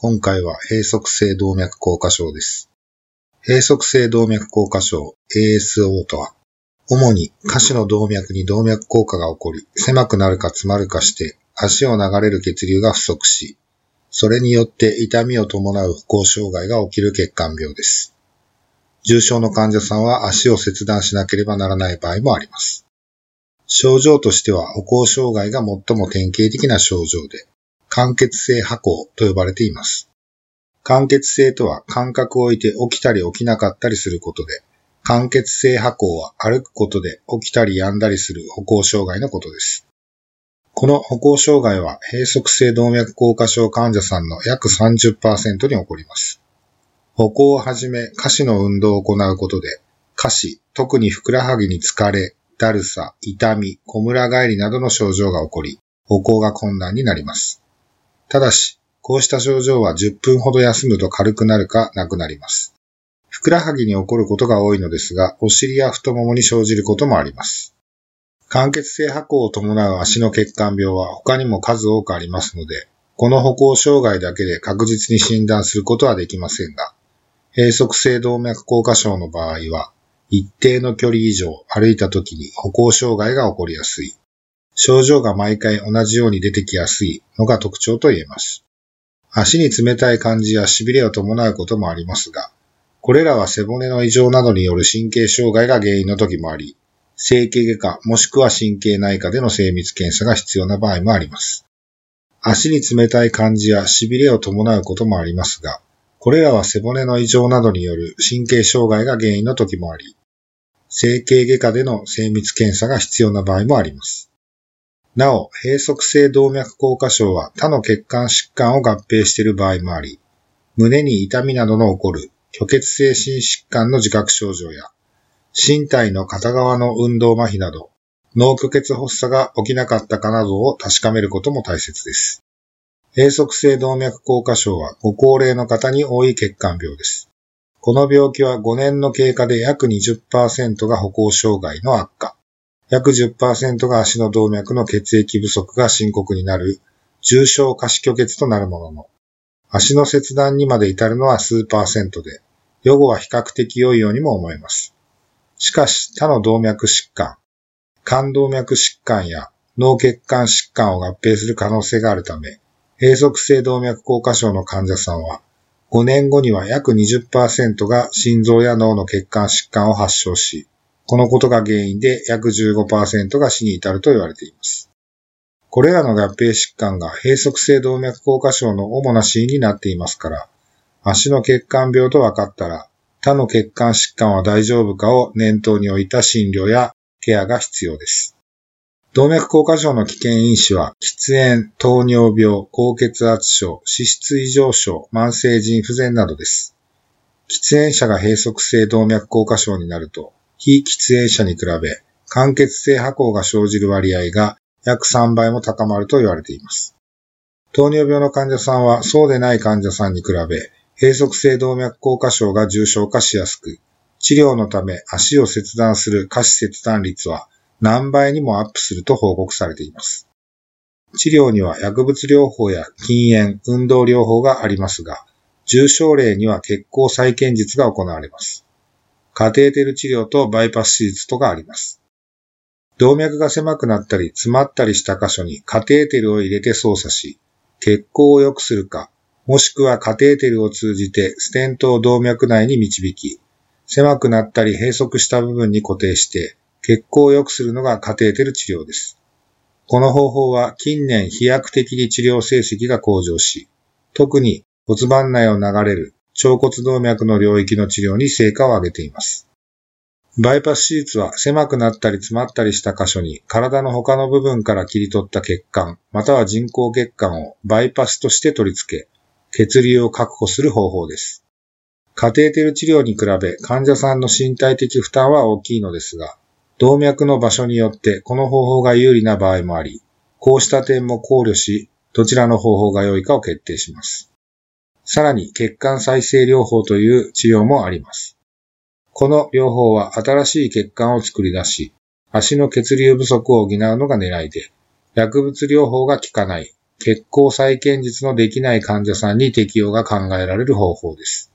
今回は閉塞性動脈硬化症です。閉塞性動脈硬化症、ASO とは、主に下肢の動脈に動脈硬化が起こり、狭くなるか詰まるかして、足を流れる血流が不足し、それによって痛みを伴う歩行障害が起きる血管病です。重症の患者さんは足を切断しなければならない場合もあります。症状としては歩行障害が最も典型的な症状で、間欠性跛行と呼ばれています。間欠性とは感覚を置いて起きたり起きなかったりすることで、間欠性跛行は歩くことで起きたり止んだりする歩行障害のことです。この歩行障害は閉塞性動脈硬化症患者さんの約30%に起こります。歩行をはじめ下肢の運動を行うことで、下肢、特にふくらはぎに疲れ、だるさ、痛み、こむら返りなどの症状が起こり、歩行が困難になります。ただし、こうした症状は10分ほど休むと軽くなるかなくなります。ふくらはぎに起こることが多いのですが、お尻や太ももに生じることもあります。間欠性跛行を伴う足の血管病は他にも数多くありますので、この歩行障害だけで確実に診断することはできませんが、閉塞性動脈硬化症の場合は、一定の距離以上歩いた時に歩行障害が起こりやすい。症状が毎回同じように出てきやすいのが特徴と言えます。足に冷たい感じや痺れを伴うこともありますが、これらは背骨の異常などによる神経障害が原因の時もあり、整形外科もしくは神経内科での精密検査が必要な場合もあります。足に冷たい感じや痺れを伴うこともありますが、これらは背骨の異常などによる神経障害が原因の時もあり、整形外科での精密検査が必要な場合もあります。なお、閉塞性動脈硬化症は他の血管疾患を合併している場合もあり、胸に痛みなどの起こる虚血性心疾患の自覚症状や、身体の片側の運動麻痺など、脳虚血発作が起きなかったかなどを確かめることも大切です。閉塞性動脈硬化症はご高齢の方に多い血管病です。この病気は5年の経過で約20%が歩行障害の悪化、約10%が足の動脈の血液不足が深刻になる重症下肢虚血となるものの、足の切断にまで至るのは数パーセントで、予後は比較的良いようにも思えます。しかし他の動脈疾患、肝動脈疾患や脳血管疾患を合併する可能性があるため、閉塞性動脈硬化症の患者さんは、5年後には約20%が心臓や脳の血管疾患を発症し、このことが原因で約15%が死に至ると言われています。これらの合併疾患が閉塞性動脈硬化症の主な死因になっていますから、足の血管病と分かったら、他の血管疾患は大丈夫かを念頭に置いた診療やケアが必要です。動脈硬化症の危険因子は、喫煙、糖尿病、高血圧症、脂質異常症、慢性腎不全などです。喫煙者が閉塞性動脈硬化症になると、非喫煙者に比べ、間欠性跛行が生じる割合が約3倍も高まると言われています。糖尿病の患者さんはそうでない患者さんに比べ、閉塞性動脈硬化症が重症化しやすく、治療のため足を切断する下肢切断率は何倍にもアップすると報告されています。治療には薬物療法や禁煙、運動療法がありますが、重症例には血行再建術が行われます。カテーテル治療とバイパス手術とがあります。動脈が狭くなったり詰まったりした箇所にカテーテルを入れて操作し、血行を良くするか、もしくはカテーテルを通じてステントを動脈内に導き、狭くなったり閉塞した部分に固定して、血行を良くするのがカテーテル治療です。この方法は近年飛躍的に治療成績が向上し、特に骨盤内を流れる腸骨動脈の領域の治療に成果を上げています。バイパス手術は狭くなったり詰まったりした箇所に体の他の部分から切り取った血管、または人工血管をバイパスとして取り付け、血流を確保する方法です。カテーテル治療に比べ患者さんの身体的負担は大きいのですが、動脈の場所によってこの方法が有利な場合もあり、こうした点も考慮し、どちらの方法が良いかを決定します。さらに血管再生療法という治療もあります。この療法は新しい血管を作り出し、足の血流不足を補うのが狙いで、薬物療法が効かない、血行再建術のできない患者さんに適用が考えられる方法です。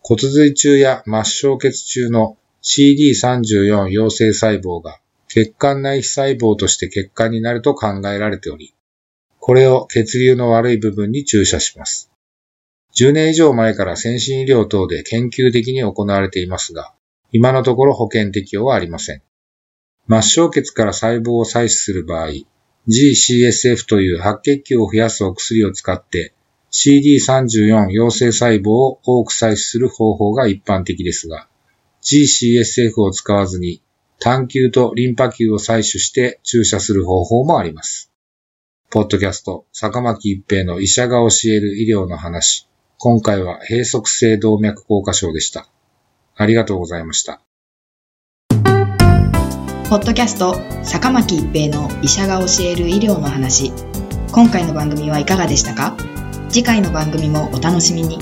骨髄中や末梢血中の CD34 陽性細胞が血管内皮細胞として血管になると考えられており、これを血流の悪い部分に注射します。10年以上前から先進医療等で研究的に行われていますが、今のところ保険適用はありません。末梢血から細胞を採取する場合、GCSF という白血球を増やすお薬を使って CD34 陽性細胞を多く採取する方法が一般的ですが、GCSF を使わずに単球とリンパ球を採取して注射する方法もあります。ポッドキャスト、坂巻一平の医者が教える医療の話。今回は閉塞性動脈硬化症でした。ありがとうございました。ポッドキャスト坂巻一平の医者が教える医療の話今回の番組はいかがでしたか？次回の番組もお楽しみに